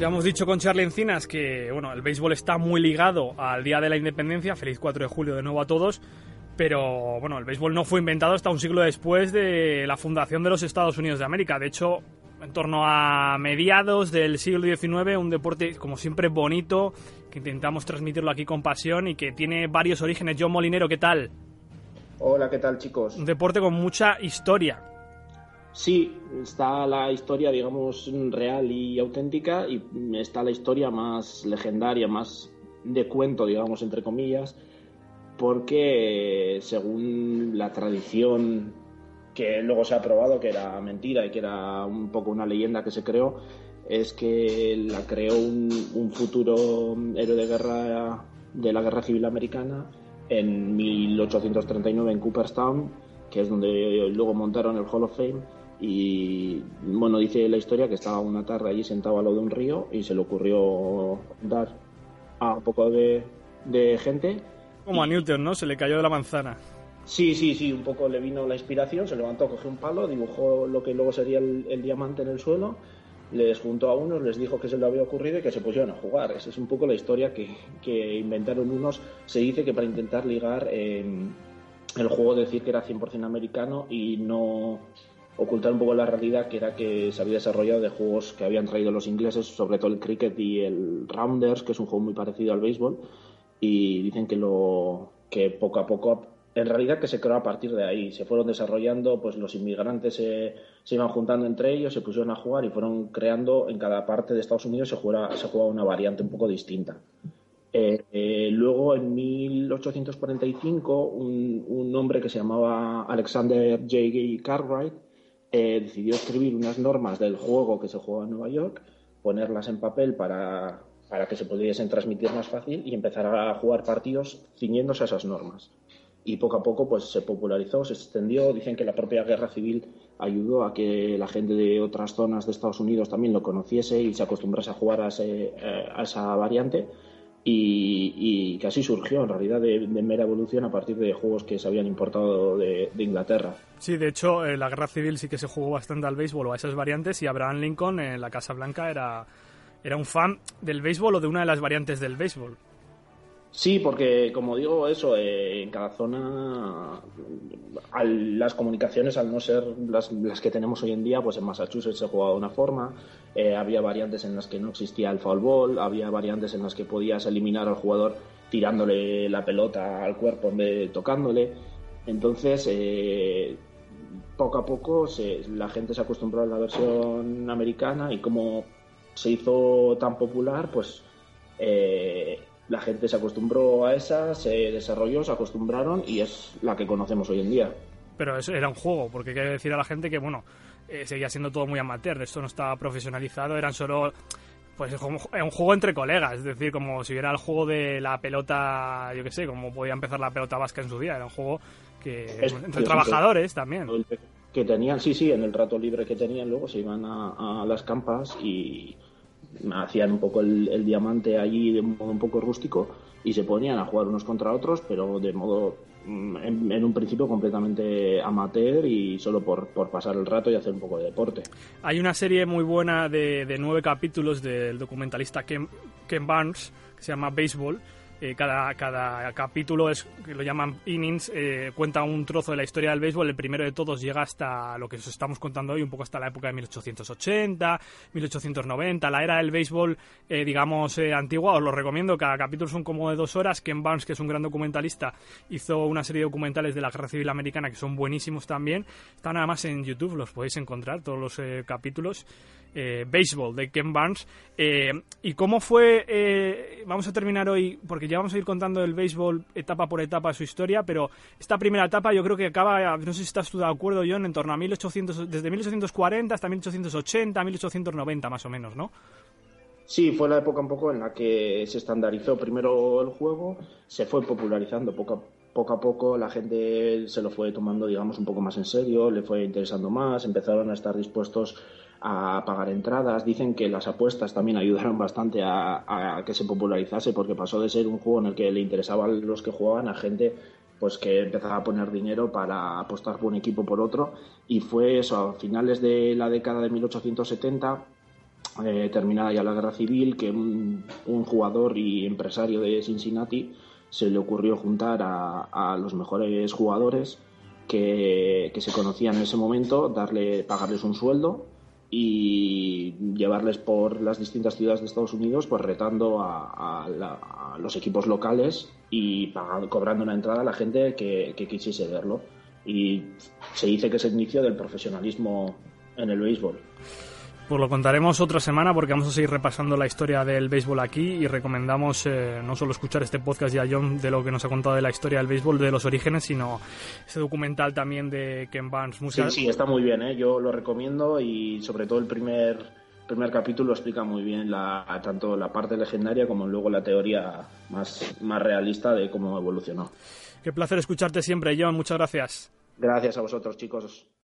Ya hemos dicho con Charlie Encinas que bueno, el béisbol está muy ligado al Día de la Independencia. Feliz 4 de julio de nuevo a todos. Pero bueno, el béisbol no fue inventado hasta un siglo después de la fundación de los Estados Unidos de América. De hecho, en torno a mediados del siglo XIX, un deporte como siempre bonito, que intentamos transmitirlo aquí con pasión y que tiene varios orígenes. John Molinero, ¿qué tal? Hola, ¿qué tal chicos? Un deporte con mucha historia. Sí, está la historia, digamos, real y auténtica y está la historia más legendaria, más de cuento, digamos, entre comillas, porque según la tradición que luego se ha probado que era mentira y que era un poco una leyenda que se creó, es que la creó un, futuro héroe de guerra de la Guerra Civil Americana en 1839 en Cooperstown, que es donde luego montaron el Hall of Fame y bueno, dice la historia que estaba una tarde allí sentado al lado de un río y se le ocurrió dar a un poco de, gente. Como a Newton, ¿no? Se le cayó de la manzana. Sí, sí, sí, un poco le vino la inspiración, se levantó, cogió un palo, dibujó lo que luego sería el, diamante en el suelo, les juntó a unos, les dijo que se le había ocurrido y que se pusieron a jugar. Esa es un poco la historia que, inventaron unos. Se dice que para intentar ligar eh, el juego, decir que era 100% americano y no ocultar un poco la realidad que era que se había desarrollado de juegos que habían traído los ingleses, sobre todo el cricket y el rounders, que es un juego muy parecido al béisbol, y dicen que lo que poco a poco en realidad que se creó a partir de ahí. Se fueron desarrollando, pues los inmigrantes se, se, iban juntando entre ellos, se pusieron a jugar y fueron creando en cada parte de Estados Unidos se jugaba, se jugaba una variante un poco distinta. Eh, eh, luego, en 1845, un, un, hombre que se llamaba Alexander J. Cartwright eh, decidió escribir unas normas del juego que se juega en Nueva York, ponerlas en papel para, para que se pudiesen transmitir más fácil y empezar a jugar partidos ciñéndose a esas normas. Y poco a poco pues se popularizó, se extendió. Dicen que la propia guerra civil ayudó a que la gente de otras zonas de Estados Unidos también lo conociese y se acostumbrase a jugar a, eh, a esa variante y, que así surgió en realidad de, mera evolución a partir de juegos que se habían importado de, Inglaterra. Sí, de hecho, en la guerra civil sí que se jugó bastante al béisbol o a esas variantes y Abraham Lincoln en la Casa Blanca era, era un fan del béisbol o de una de las variantes del béisbol. Sí, porque como digo, eso, eh, en cada zona las comunicaciones, al no ser las, que tenemos hoy en día, pues en Massachusetts se jugaba de una forma, eh, había variantes en las que no existía el foul ball, había variantes en las que podías eliminar al jugador tirándole la pelota al cuerpo en de tocándole. Entonces, eh, poco a poco la gente se acostumbró a la versión americana y como se hizo tan popular, pues la gente se acostumbró a esa, se desarrolló, se acostumbraron y es la que conocemos hoy en día. Pero eso era un juego, porque hay que decir a la gente que, bueno, eh, seguía siendo todo muy amateur, esto no estaba profesionalizado, eran solo pues un juego entre colegas, es decir, como si era el juego de la pelota, yo qué sé, como podía empezar la pelota vasca en su día, era un juego que entre trabajadores también. Que tenían, sí, sí, en el rato libre que tenían, luego se iban a las campas y, hacían un poco el, diamante allí de un modo un poco rústico y se ponían a jugar unos contra otros, pero de modo mm, en, un principio completamente amateur y solo por, pasar el rato y hacer un poco de deporte. Hay una serie muy buena de, de nueve capítulos del documentalista Ken, Ken Barnes que se llama Baseball eh, cada, cada capítulo es que lo llaman innings, eh, cuenta un trozo de la historia del béisbol. El primero de todos llega hasta lo que os estamos contando hoy, un poco hasta la época de 1880, 1890, la era del béisbol, eh, digamos, antigua. Os lo recomiendo, cada capítulo son como de dos horas. Ken Barnes, que es un gran documentalista, hizo una serie de documentales de la Guerra Civil Americana que son buenísimos también. Están además en YouTube, los podéis encontrar, todos los capítulos. Eh, Baseball de Ken Barnes. Eh, ¿Y cómo fue? Eh, vamos a terminar hoy, porque ya vamos a ir contando el béisbol etapa por etapa su historia, pero esta primera etapa yo creo que acaba, no sé si estás tú de acuerdo, John, en torno a 1800, desde 1840 hasta 1880, 1890 más o menos, ¿no? Sí, fue la época un poco en la que se estandarizó primero el juego, se fue popularizando poco poco a poco, la gente se lo fue tomando, digamos, un poco más en serio, le fue interesando más, empezaron a estar dispuestos a pagar entradas. Dicen que las apuestas también ayudaron bastante a, que se popularizase porque pasó de ser un juego en el que le interesaban los que jugaban a gente pues que empezaba a poner dinero para apostar por un equipo por otro y fue eso a finales de la década de 1870 eh, terminada ya la guerra civil que un, jugador y empresario de Cincinnati se le ocurrió juntar a, los mejores jugadores que, que, se conocían en ese momento, darle, pagarles un sueldo y llevarles por las distintas ciudades de Estados Unidos, pues retando a, los equipos locales y cobrando una entrada a la gente que, que quisiese verlo. Y se dice que es el inicio del profesionalismo en el béisbol. Pues lo contaremos otra semana porque vamos a seguir repasando la historia del béisbol aquí y recomendamos eh, no solo escuchar este podcast ya John de lo que nos ha contado de la historia del béisbol, de los orígenes, sino ese documental también de Ken Barnes. Sí, sí, está muy bien, ¿eh? yo lo recomiendo y sobre todo el primer, primer capítulo explica muy bien la, tanto la parte legendaria como luego la teoría más, más realista de cómo evolucionó. Qué placer escucharte siempre, John. Muchas gracias. Gracias a vosotros, chicos.